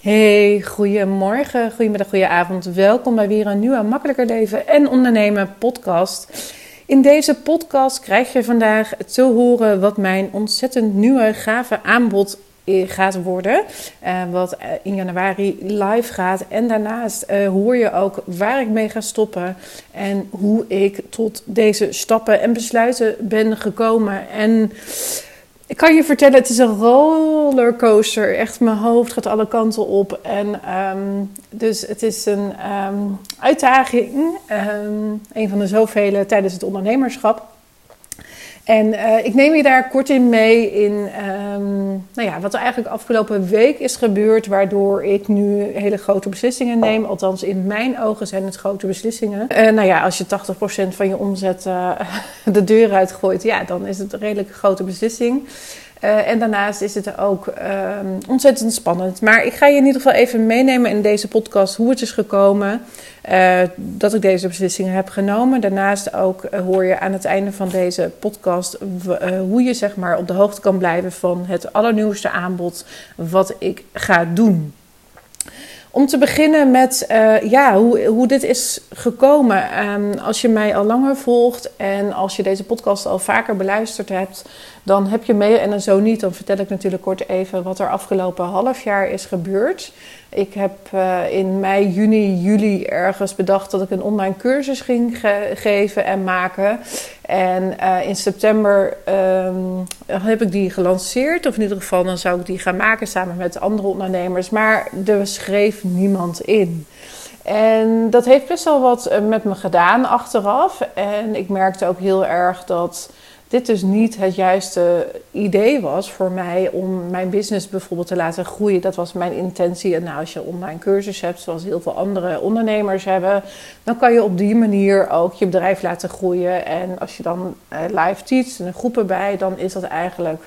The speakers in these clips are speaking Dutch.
Hey, goedemorgen, goedemiddag, goedenavond. Welkom bij weer een nieuwe Makkelijker Leven en Ondernemen podcast. In deze podcast krijg je vandaag te horen wat mijn ontzettend nieuwe, gave aanbod gaat worden. Uh, wat eh, in januari live gaat. En daarnaast uh, hoor je ook waar ik mee ga stoppen. En hoe ik tot deze stappen en besluiten ben gekomen. En ik kan je vertellen, het is een rollercoaster. Echt, mijn hoofd gaat alle kanten op. En um, dus het is een um, uitdaging. Um, een van de zoveel tijdens het ondernemerschap. En uh, ik neem je daar kort in mee in um, nou ja, wat er eigenlijk afgelopen week is gebeurd, waardoor ik nu hele grote beslissingen neem. Althans, in mijn ogen zijn het grote beslissingen. Uh, nou ja, als je 80% van je omzet uh, de deur uitgooit, ja, dan is het een redelijk grote beslissing. Uh, en daarnaast is het ook uh, ontzettend spannend. Maar ik ga je in ieder geval even meenemen in deze podcast hoe het is gekomen uh, dat ik deze beslissingen heb genomen. Daarnaast ook hoor je aan het einde van deze podcast hoe je zeg maar op de hoogte kan blijven van het allernieuwste aanbod wat ik ga doen. Om te beginnen met uh, ja, hoe, hoe dit is gekomen. Um, als je mij al langer volgt en als je deze podcast al vaker beluisterd hebt, dan heb je mee. En zo niet, dan vertel ik natuurlijk kort even wat er afgelopen half jaar is gebeurd. Ik heb uh, in mei, juni, juli ergens bedacht dat ik een online cursus ging ge geven en maken. En uh, in september um, heb ik die gelanceerd. Of in ieder geval, dan zou ik die gaan maken samen met andere ondernemers. Maar er schreef niemand in. En dat heeft best wel wat eh, met me gedaan achteraf. En ik merkte ook heel erg dat dit dus niet het juiste idee was voor mij om mijn business bijvoorbeeld te laten groeien. Dat was mijn intentie. En nou, als je online cursus hebt, zoals heel veel andere ondernemers hebben, dan kan je op die manier ook je bedrijf laten groeien. En als je dan uh, live teacht en een groep erbij, dan is dat eigenlijk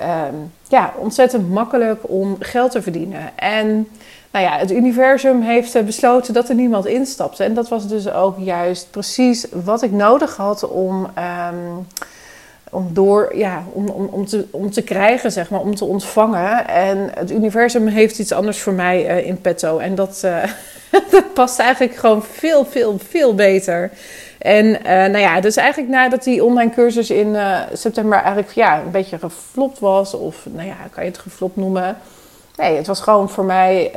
um, ja, ontzettend makkelijk om geld te verdienen. En nou ja, het universum heeft besloten dat er niemand instapte. En dat was dus ook juist precies wat ik nodig had om. Um, om, door, ja, om, om, om, te, om te krijgen, zeg maar, om te ontvangen. En het universum heeft iets anders voor mij uh, in petto. En dat, uh, dat past eigenlijk gewoon veel, veel, veel beter. En uh, nou ja, dus eigenlijk nadat die online cursus in september eigenlijk ja, een beetje geflopt was, of nou ja, kan je het geflopt noemen. Nee, het was gewoon voor mij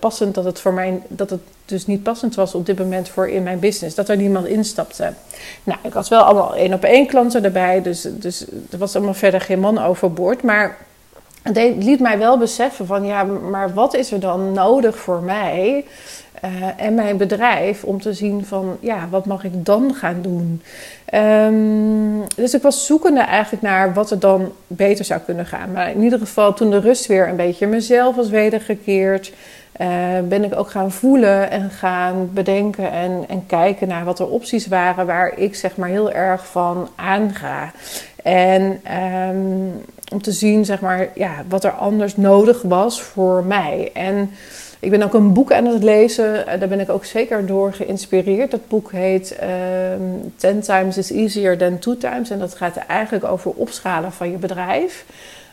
passend dat het voor mij dat het dus niet passend was op dit moment voor in mijn business. Dat er niemand instapte. Nou, ik had wel allemaal één op één klanten erbij. Dus, dus er was allemaal verder geen man overboord. Maar het liet mij wel beseffen van ja, maar wat is er dan nodig voor mij uh, en mijn bedrijf om te zien van ja, wat mag ik dan gaan doen? Um, dus ik was zoekende eigenlijk naar wat er dan beter zou kunnen gaan. Maar in ieder geval toen de rust weer een beetje mezelf was wedergekeerd. Uh, ben ik ook gaan voelen en gaan bedenken en, en kijken naar wat er opties waren waar ik zeg maar heel erg van aanga. En um, om te zien zeg maar ja, wat er anders nodig was voor mij. En ik ben ook een boek aan het lezen, daar ben ik ook zeker door geïnspireerd. Dat boek heet um, Ten Times is Easier Than Two Times. En dat gaat eigenlijk over opschalen van je bedrijf.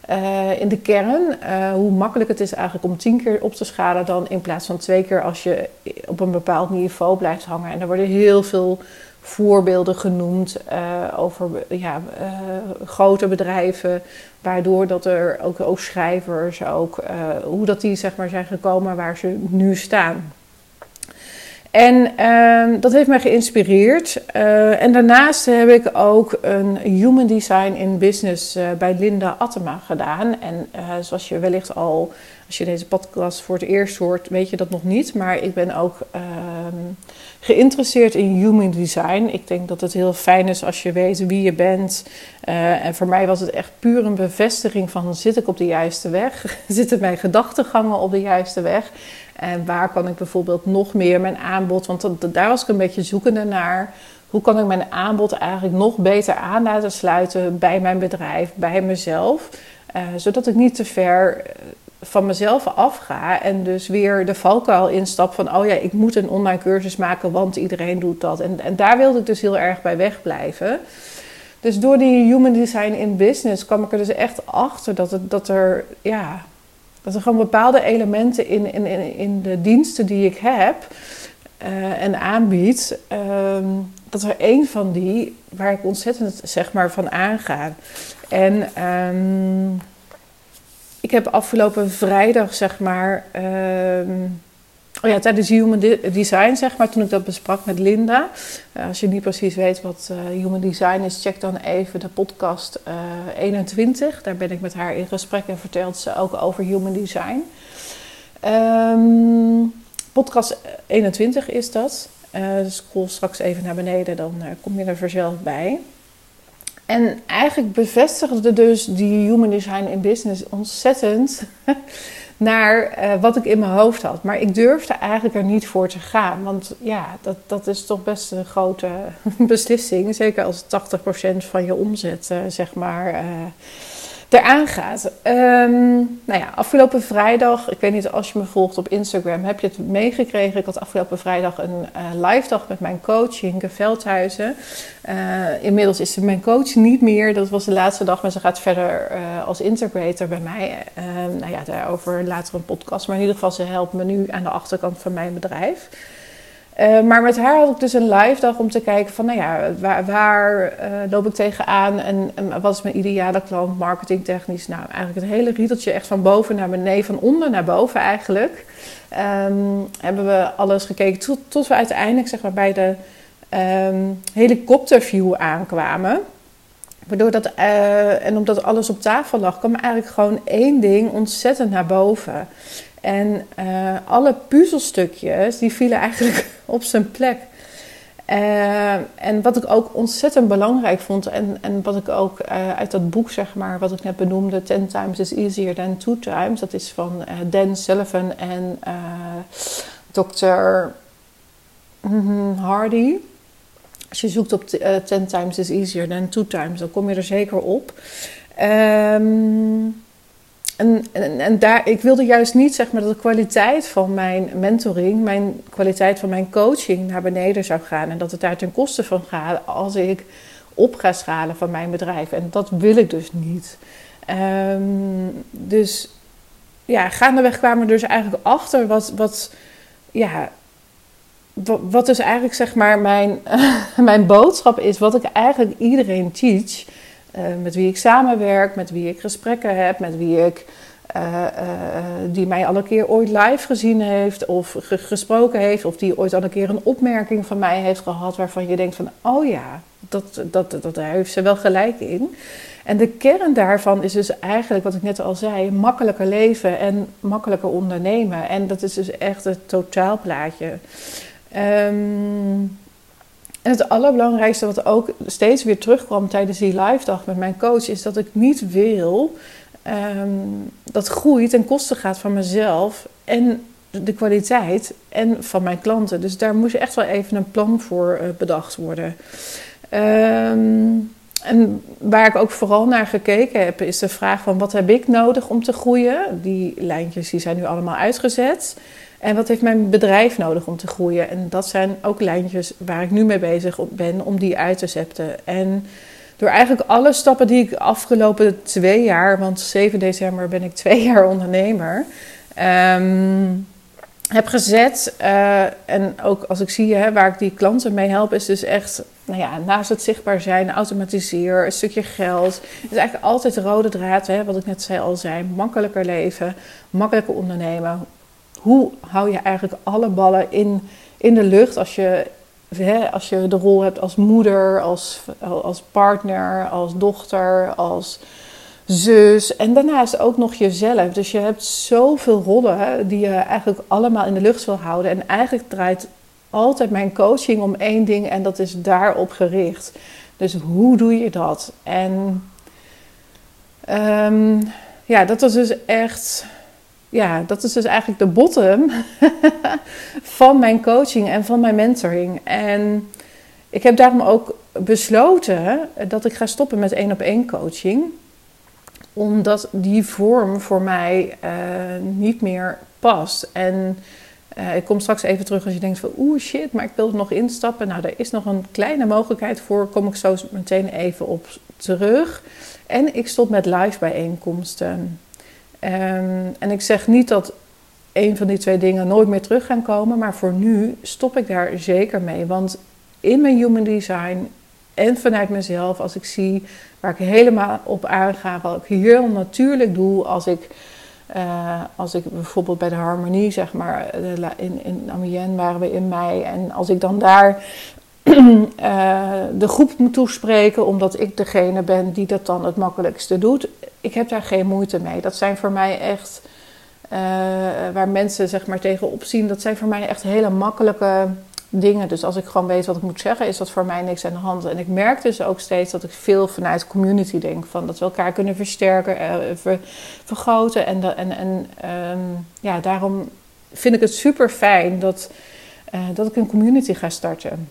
Uh, in de kern, uh, hoe makkelijk het is eigenlijk om tien keer op te schalen dan in plaats van twee keer als je op een bepaald niveau blijft hangen. En er worden heel veel voorbeelden genoemd uh, over ja, grote bedrijven, waardoor dat er ook, ook schrijvers, ook, hoe dat die zeg maar, zijn gekomen waar ze nu staan. En uh, dat heeft mij geïnspireerd. En daarnaast heb ik ook een Human Design in Business bij Linda Attema gedaan. En zoals je wellicht al, als je deze podcast voor het eerst hoort, weet je dat nog niet. Maar ik ben ook ehm, geïnteresseerd in Human Design. Ik denk dat het heel fijn is als je weet wie je bent. en voor mij was het echt puur een bevestiging van zit ik op de juiste weg? Zitten mijn gedachtegangen op de juiste weg? En waar kan ik bijvoorbeeld nog meer mijn aanbod, want dat, daar was ik een beetje zoekende naar. Hoe kan ik mijn aanbod eigenlijk nog beter aan laten sluiten bij mijn bedrijf, bij mezelf? Uh, zodat ik niet te ver eh, van mezelf afga en dus weer de valkuil instap van: oh ja, ik moet een online cursus maken, want iedereen doet dat. En, en daar wilde ik dus heel erg bij wegblijven. Dus door die human design in business kwam ik er dus echt achter dat, het, dat er ja, dat er gewoon bepaalde elementen in, in, in de diensten die ik heb uh, en aanbied, ehm, dat er één van die waar ik ontzettend zeg maar van aanga. En um, ik heb afgelopen vrijdag zeg maar. Um, Oh ja, tijdens Human Design, zeg maar, toen ik dat besprak met Linda. Uh, als je niet precies weet wat uh, Human Design is, check dan even de podcast uh, eh, 21. Daar ben ik met haar in gesprek en vertelt ze ook over Human Design. Um, podcast 21 is dat. dus scroll straks even naar beneden, dan kom je er vanzelf bij. En eigenlijk bevestigde dus die Human Design in Business ontzettend naar uh, wat ik in mijn hoofd had. Maar ik durfde eigenlijk er niet voor te gaan. Want ja, dat, dat is toch best een grote beslissing. Zeker als 80% van je omzet, uh, zeg maar, uh, eraan gaat. Um, nou ja, afgelopen vrijdag, ik weet niet als je me volgt op Instagram, heb je het meegekregen. Ik had afgelopen vrijdag een uh, live dag met mijn coach Hinke Veldhuizen. Uh, inmiddels is ze mijn coach niet meer. Dat was de laatste dag, maar ze gaat verder uh, als integrator bij mij. Ehm, nou ja, daarover later een podcast. Maar in ieder geval, ze helpt me nu aan de achterkant van mijn bedrijf. Uh, maar met haar had ik dus een live dag om te kijken van, nou ja, waar, waar uh, loop ik tegenaan en, en wat is mijn ideale klant, marketingtechnisch. Nou, eigenlijk het hele riedeltje echt van boven naar beneden, van onder naar boven eigenlijk. Um, hebben we alles gekeken tot, we uiteindelijk zeg maar bij de um, helikopterview aankwamen. Waardoor dat, uh, en omdat alles op tafel lag, kwam eigenlijk gewoon één ding ontzettend naar boven. En uh, alle puzzelstukjes die vielen eigenlijk op zijn plek. Uh, en wat ik ook ontzettend belangrijk vond, en, en wat ik ook uh, uit dat boek, zeg maar, wat ik net benoemde, 10 times is easier than two times, dat is van Dan Sullivan en Dr. Mhm, Hardy. Als je zoekt op 10 times is easier than two times, dan kom je er zeker op. Um, en, en, en, daar, ik wilde juist niet zeg maar, dat de kwaliteit van mijn mentoring, mijn kwaliteit van mijn coaching naar beneden zou gaan. En dat het daar ten koste van gaat als ik op ga schalen van mijn bedrijf. En dat wil ik dus niet. Um, dus ja, gaandeweg kwamen we dus eigenlijk achter wat, wat, ja, wat, wat dus eigenlijk zeg maar mijn, mijn boodschap is, wat ik eigenlijk iedereen teach. Uh, met wie ik samenwerk, met wie ik gesprekken heb, met wie ik. Uh, uh, die mij al een keer ooit live gezien heeft of gesproken heeft, of die ooit al een keer een opmerking van mij heeft gehad waarvan je denkt van, oh ja, dat, dat, dat, daar heeft ze wel gelijk in. En de kern daarvan is dus eigenlijk, wat ik net al zei, makkelijker leven en makkelijker ondernemen. En dat is dus echt het totaalplaatje. Um, en het allerbelangrijkste wat ook steeds weer terugkwam tijdens die live dag met mijn coach, is dat ik niet wil um, dat groei ten koste gaat van mezelf en de kwaliteit en van mijn klanten. Dus daar moest echt wel even een plan voor uh, bedacht worden. Um, en waar ik ook vooral naar gekeken heb, is de vraag van wat heb ik nodig om te groeien? Die lijntjes die zijn nu allemaal uitgezet. En wat heeft mijn bedrijf nodig om te groeien? En dat zijn ook lijntjes waar ik nu mee bezig ben om die uit te zetten. En door eigenlijk alle stappen die ik afgelopen twee jaar, want 7 december ben ik twee jaar ondernemer, um, heb gezet. Uh, en ook als ik zie hè, waar ik die klanten mee help, is dus echt, nou ja, naast het zichtbaar zijn, automatiseer, een stukje geld. Het is eigenlijk altijd de rode draad, hè, wat ik net zei, al zei. Makkelijker leven, makkelijker ondernemen, hoe hou je eigenlijk alle ballen in, in de lucht als je, hè, als je de rol hebt als moeder, als, als partner, als dochter, als zus en daarnaast ook nog jezelf. Dus je hebt zoveel rollen die je eigenlijk allemaal in de lucht wil houden. En eigenlijk draait altijd mijn coaching om één ding en dat is daarop gericht. Dus hoe doe je dat? En um, ja, dat was dus echt ja, dat is dus eigenlijk de bottom van mijn coaching en van mijn mentoring. En ik heb daarom ook besloten dat ik ga stoppen met één op één coaching. Omdat die vorm voor mij uh, niet meer past. En uh, ik kom straks even terug als je denkt van oeh shit, maar ik wil er nog instappen. Nou, er is nog een kleine mogelijkheid voor, kom ik zo meteen even op terug. En ik stop met live bijeenkomsten. Ehm, en ik zeg niet dat een van die twee dingen nooit meer terug gaan komen, maar voor nu stop ik daar zeker mee. Want in mijn human design en vanuit mezelf, als ik zie waar ik helemaal op aanga, wat ik heel natuurlijk doe als ik. Uh, als ik bijvoorbeeld bij de harmonie, zeg maar, in, in Amiens waren we in mei. En als ik dan daar de groep moet toespreken, omdat ik degene ben die dat dan het makkelijkste doet. Ik heb daar geen moeite mee. Dat zijn voor mij echt, uh, waar mensen zeg maar tegenop zien, dat zijn voor mij echt hele makkelijke dingen. Dus als ik gewoon weet wat ik moet zeggen, is dat voor mij niks aan de hand. En ik merk dus ook steeds dat ik veel vanuit community denk. Van dat we elkaar kunnen versterken, uh, ver, vergroten. En, en, um, ja, daarom vind ik het super fijn dat, dat ik een community ga starten.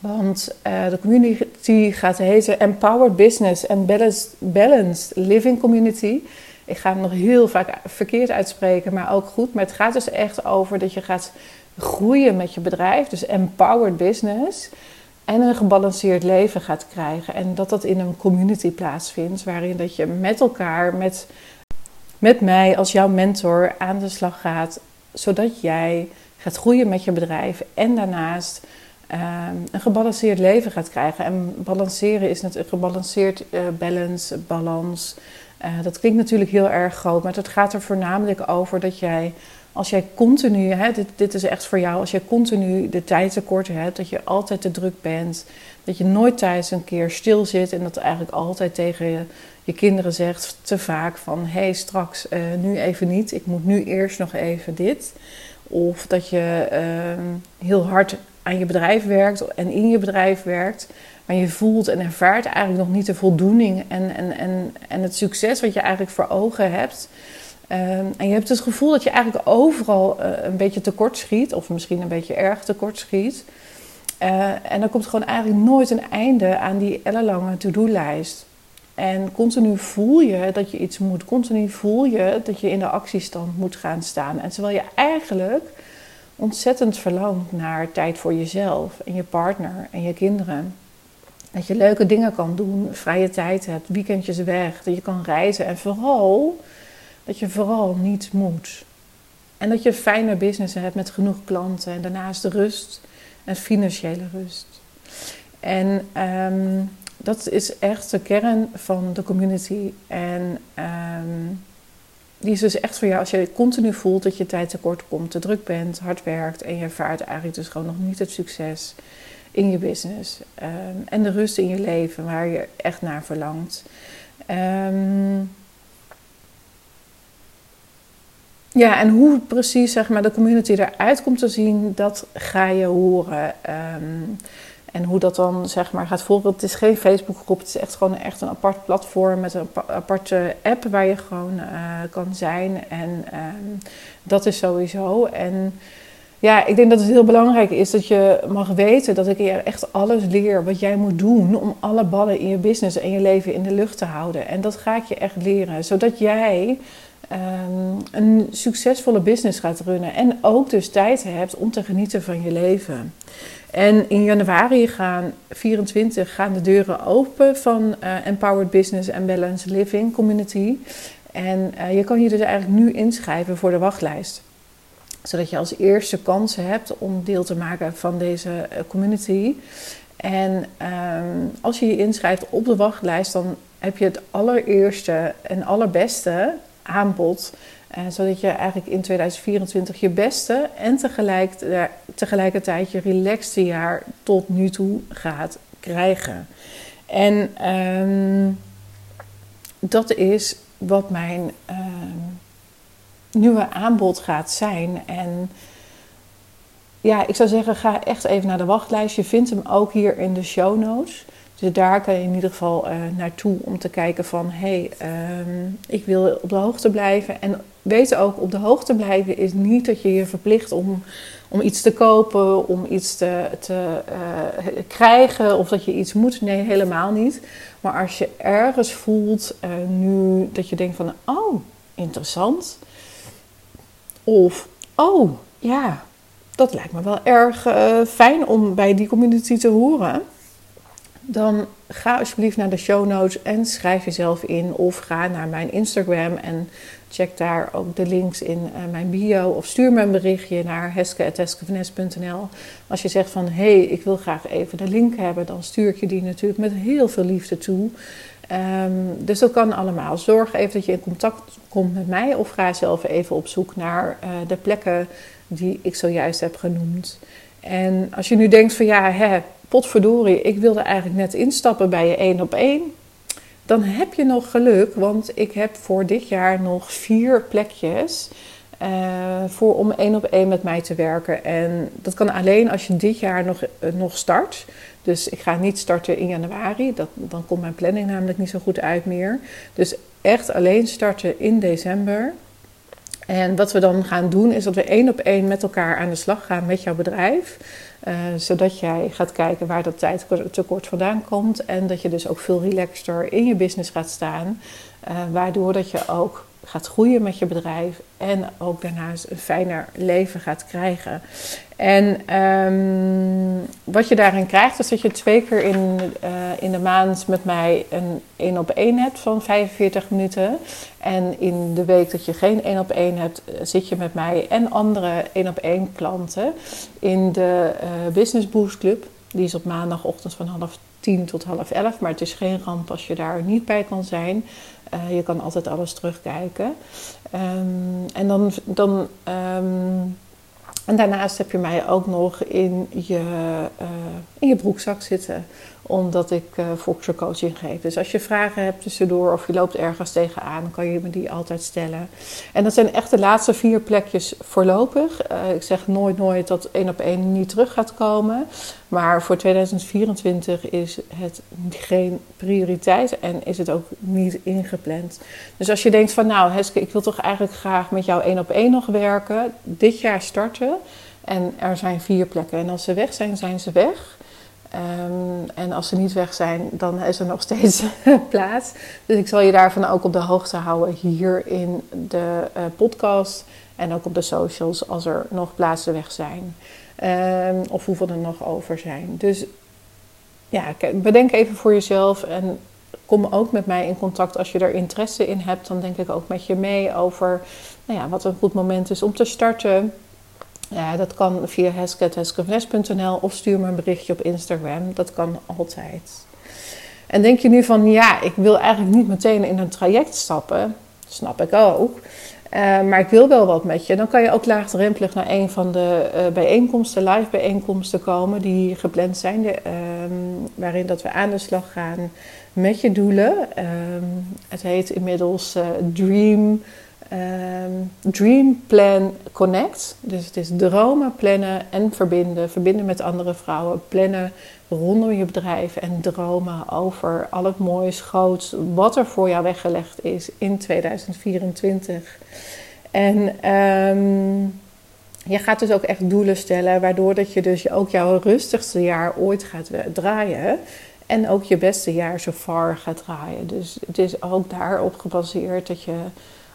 Want uh, de community gaat heten Empowered Business and Balanced, Balanced Living Community. Ik ga hem nog heel vaak verkeerd uitspreken, maar ook goed. Maar het gaat dus echt over dat je gaat groeien met je bedrijf. Dus empowered business. En een gebalanceerd leven gaat krijgen. En dat dat in een community plaatsvindt. Waarin dat je met elkaar, met, met mij als jouw mentor aan de slag gaat. Zodat jij gaat groeien met je bedrijf. En daarnaast een gebalanceerd leven gaat krijgen. En balanceren is een gebalanceerd uh, balance, balans. Uh, dat klinkt natuurlijk heel erg groot, maar het gaat er voornamelijk over dat jij, als jij continu, hè, dit, dit is echt voor jou, als jij continu de tijd tekort hebt, dat je altijd te druk bent, dat je nooit thuis een keer stil zit en dat eigenlijk altijd tegen je, je kinderen zegt te vaak van hé hey, straks uh, nu even niet, ik moet nu eerst nog even dit. Of dat je uh, heel hard aan je bedrijf werkt en in je bedrijf werkt, maar je voelt en ervaart eigenlijk nog niet de voldoening en, en, en, en het succes wat je eigenlijk voor ogen hebt. Um, en je hebt het gevoel dat je eigenlijk overal uh, een beetje tekort schiet, of misschien een beetje erg tekort schiet. Uh, en dan komt gewoon eigenlijk nooit een einde aan die ellenlange to-do-lijst. En continu voel je dat je iets moet. Continu voel je dat je in de actiestand moet gaan staan. En terwijl je eigenlijk ontzettend verlangt naar tijd voor jezelf en je partner en je kinderen. Dat je leuke dingen kan doen, vrije tijd hebt, weekendjes weg, dat je kan reizen en vooral dat je vooral niet moet. En dat je fijne business hebt met genoeg klanten en daarnaast de rust en financiële rust. En um, dat is echt de kern van de community. En um, die is dus echt voor jou als je continu voelt dat je tijd tekort komt, te druk bent, hard werkt en je ervaart eigenlijk dus gewoon nog niet het succes in je business. Um, en de rust in je leven waar je echt naar verlangt. Um, ja, en hoe precies zeg maar, de community eruit komt te zien, dat ga je horen. Um, en hoe dat dan zeg maar gaat volgen. Het is geen Facebookgroep, het is echt gewoon echt een apart platform met een aparte app waar je gewoon uh, kan zijn. En um, dat is sowieso. En ja, ik denk dat het heel belangrijk is dat je mag weten dat ik je echt alles leer wat jij moet doen om alle ballen in je business en je leven in de lucht te houden. En dat ga ik je echt leren, zodat jij um, een succesvolle business gaat runnen en ook dus tijd hebt om te genieten van je leven. En in januari gaan 24 gaan de deuren open van uh, Empowered Business and Balanced Living Community. En uh, je kan je dus eigenlijk nu inschrijven voor de wachtlijst. Zodat je als eerste kansen hebt om deel te maken van deze uh, community. En um, als je je inschrijft op de wachtlijst, dan heb je het allereerste en allerbeste aanbod uh, zodat je eigenlijk in 2024 je beste en uh, tegelijkertijd je relaxte jaar tot nu toe gaat krijgen. En um, dat is wat mijn uh, nieuwe aanbod gaat zijn. En ja, ik zou zeggen, ga echt even naar de wachtlijst. Je vindt hem ook hier in de show notes. Dus daar kan je in ieder geval uh, naartoe om te kijken van... hé, hey, um, ik wil op de hoogte blijven. En weet ook, op de hoogte blijven is niet dat je je verplicht om, om iets te kopen... om iets te, te uh, krijgen of dat je iets moet. Nee, helemaal niet. Maar als je ergens voelt uh, nu dat je denkt van... oh, interessant. Of, oh, ja, dat lijkt me wel erg fijn om bij die community te horen dan ga alsjeblieft naar de show notes en schrijf jezelf in. Of ga naar mijn Instagram en Check daar ook de links in uh, mijn bio of stuur me een berichtje naar heske.heskevanes.nl. Als je zegt van hé, hey, ik wil graag even de link hebben, dan stuur ik je die natuurlijk met heel veel liefde toe. Um, dus dat kan allemaal. Zorg even dat je in contact komt met mij of ga zelf even op zoek naar uh, de plekken die ik zojuist heb genoemd. En als je nu denkt van ja, hè, potverdorie, ik wilde eigenlijk net instappen bij je één op één. Dan heb je nog geluk, want ik heb voor dit jaar nog vier plekjes uh, voor om één op één met mij te werken. En dat kan alleen als je dit jaar nog, uh, nog start. Dus ik ga niet starten in januari, dat, dan komt mijn planning namelijk niet zo goed uit meer. Dus echt alleen starten in december. En wat we dan gaan doen is dat we één op één met elkaar aan de slag gaan met jouw bedrijf. Uh, zodat jij gaat kijken waar dat tijdtekort vandaan komt. En dat je dus ook veel relaxter in je business gaat staan. Uh, waardoor dat je ook gaat groeien met je bedrijf en ook daarnaast een fijner leven gaat krijgen. En um, wat je daarin krijgt, is dat je twee keer in, uh, in de maand met mij een één op één hebt van 45 minuten. En in de week dat je geen één op één hebt, eh, zit je met mij en andere één op één klanten in de uh, Business Boost Club. Die is op maandagochtend van half tien tot half elf. Maar het is geen ramp als je daar niet bij kan zijn. Je kan altijd alles terugkijken. Um, en dan. dan um, en daarnaast heb je mij ook nog in je, uh, in je broekzak zitten omdat ik uh, Foxer coaching geef. Dus als je vragen hebt tussendoor of je loopt ergens tegenaan, kan je me die altijd stellen. En dat zijn echt de laatste vier plekjes voorlopig. Uh, ik zeg nooit nooit dat één op één niet terug gaat komen. Maar voor 2024 is het geen prioriteit en is het ook niet ingepland. Dus als je denkt van nou Heske, ik wil toch eigenlijk graag met jou één op één nog werken. Dit jaar starten. En er zijn vier plekken. En als ze weg zijn, zijn ze weg. Um, en als ze niet weg zijn, dan is er nog steeds plaats. Dus ik zal je daarvan ook op de hoogte houden hier in de uh, podcast en ook op de socials als er nog plaatsen weg zijn. Um, of hoeveel er nog over zijn. Dus ja, bedenk even voor jezelf en kom ook met mij in contact als je er interesse in hebt. Dan denk ik ook met je mee over nou ja, wat een goed moment is om te starten. Ja, dat kan via hesket.heskevanes.nl of stuur me een berichtje op Instagram. Dat kan altijd. En denk je nu van, ja, ik wil eigenlijk niet meteen in een traject stappen. Snap ik ook. Uh, maar ik wil wel wat met je. Dan kan je ook laagdrempelig naar een van de uh, bijeenkomsten, live bijeenkomsten komen die gepland zijn. De, uh, waarin dat we aan de slag gaan met je doelen. Ehm, het heet inmiddels eh, Dream Um, Dream Plan Connect. Dus het is dromen, plannen en verbinden. Verbinden met andere vrouwen. Plannen rondom je bedrijf en dromen over al het moois, groots, wat er voor jou weggelegd is in 2024. En um, je gaat dus ook echt doelen stellen, waardoor dat je dus ook jouw rustigste jaar ooit gaat draaien. En ook je beste jaar zo far gaat draaien. Dus het is ook daarop gebaseerd dat je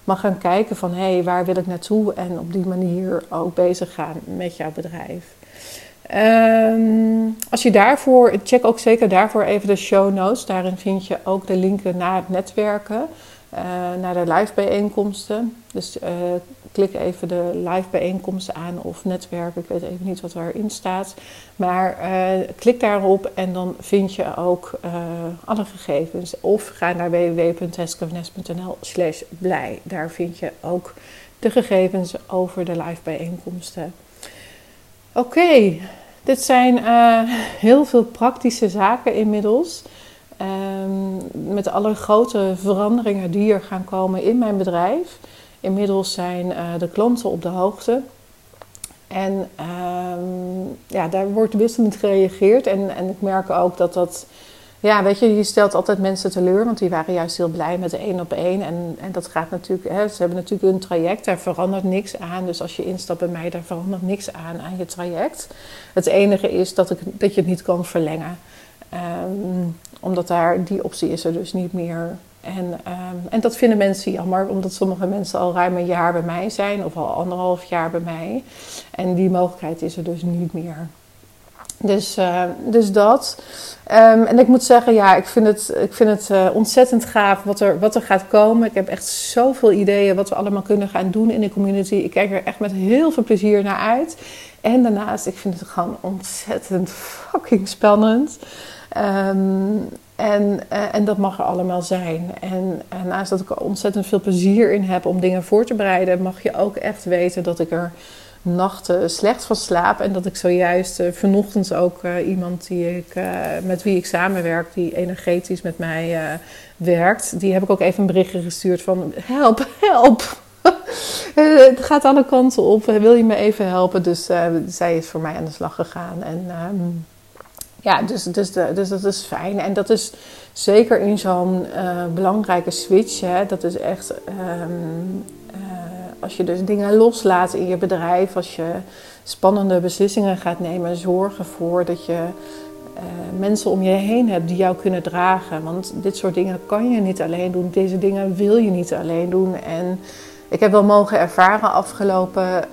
mag gaan kijken van hé, hey, waar wil ik naartoe? En op die manier ook bezig gaan met jouw bedrijf. Um, als je daarvoor, check ook zeker daarvoor even de show notes. Daarin vind je ook de linken naar het netwerken, uh, naar de live bijeenkomsten. Dus uh, klik even de live bijeenkomsten aan of netwerken. Ik weet even niet wat erin staat. Maar uh, klik daarop en dan vind je ook uh, alle gegevens. Of ga naar www.heskevanes.nl slash blij. Daar vind je ook de gegevens over de live bijeenkomsten. Oké, dit zijn uh, heel veel praktische zaken inmiddels. Um, met alle grote veranderingen die er gaan komen in mijn bedrijf. Inmiddels zijn uh, de klanten op de hoogte. En um, ja, daar wordt wisselend gereageerd. En, en ik merk ook dat dat. Ja, weet je, je stelt altijd mensen teleur, want die waren juist heel blij met de één op één. En, en dat gaat natuurlijk, hè, ze hebben natuurlijk een traject, daar verandert niks aan. Dus als je instapt bij mij, daar verandert niks aan aan je traject. Het enige is dat, ik, dat je het niet kan verlengen. Um, omdat daar, die optie is er dus niet meer. En, um, en dat vinden mensen jammer, omdat sommige mensen al ruim een jaar bij mij zijn of al anderhalf jaar bij mij. En die mogelijkheid is er dus niet meer. Dus, uh, dus dat. Um, en ik moet zeggen, ja, ik vind het, ik vind het uh, ontzettend gaaf wat er, wat er gaat komen. Ik heb echt zoveel ideeën wat we allemaal kunnen gaan doen in de community. Ik kijk er echt met heel veel plezier naar uit. En daarnaast, ik vind het gewoon ontzettend fucking spannend. Um, en, uh, en dat mag er allemaal zijn. En, en naast dat ik er ontzettend veel plezier in heb om dingen voor te bereiden, mag je ook echt weten dat ik er nachten slecht van slaap. En dat ik zojuist uh, vanochtend ook uh, iemand die ik, met wie ik samenwerk, die energetisch met mij werkt, die heb ik ook even een berichtje gestuurd van help, help. het gaat alle kanten op. Wil je me even helpen? Dus zij is voor mij aan de slag gegaan. En um, ja, dus, dus, dus dat is fijn. En dat is zeker in zo'n belangrijke switch. Hè, dat is echt. Um, als je dus dingen loslaat in je bedrijf, als je spannende beslissingen gaat nemen, zorg ervoor dat je uh, mensen om je heen hebt die jou kunnen dragen. Want dit soort dingen kan je niet alleen doen. Deze dingen wil je niet alleen doen. En ik heb wel mogen ervaren afgelopen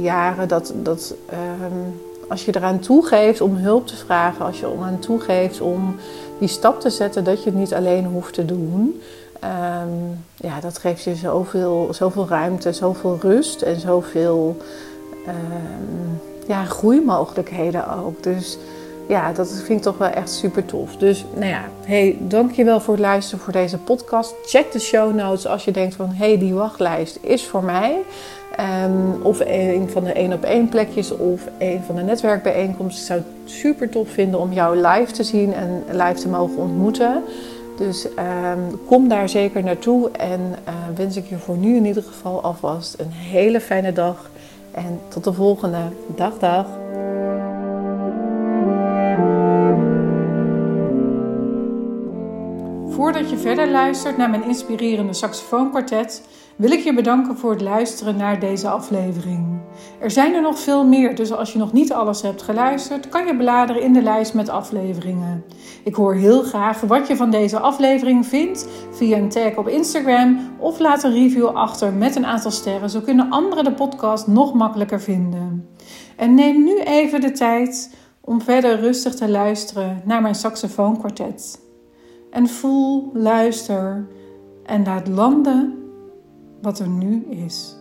jaren dat, dat um, als je eraan toegeeft om hulp te vragen, als je eraan toegeeft om die stap te zetten, dat je het niet alleen hoeft te doen. Um, ja, dat geeft je zoveel, zoveel ruimte, zoveel rust en zoveel um, ja, groeimogelijkheden ook. Dus ja, dat vind ik toch wel echt super tof. Dus nou ja, hey, dankjewel voor het luisteren voor deze podcast. Check de show notes als je denkt van hé, hey, die wachtlijst is voor mij. Um, of een van de één op één plekjes of een van de netwerkbijeenkomsten. Ik zou het super tof vinden om jou live te zien en live te mogen ontmoeten. Dus um, kom daar zeker naartoe en uh, wens ik je voor nu in ieder geval alvast een hele fijne dag. En tot de volgende. Dag, dag. Voordat je verder luistert naar mijn inspirerende saxofoonkwartet, wil ik je bedanken voor het luisteren naar deze aflevering. Er zijn er nog veel meer, dus als je nog niet alles hebt geluisterd, kan je bladeren in de lijst met afleveringen. Ik hoor heel graag wat je van deze aflevering vindt via een tag op Instagram of laat een review achter met een aantal sterren, zo kunnen anderen de podcast nog makkelijker vinden. En neem nu even de tijd om verder rustig te luisteren naar mijn saxofoonkwartet. En voel, luister en laat landen wat er nu is.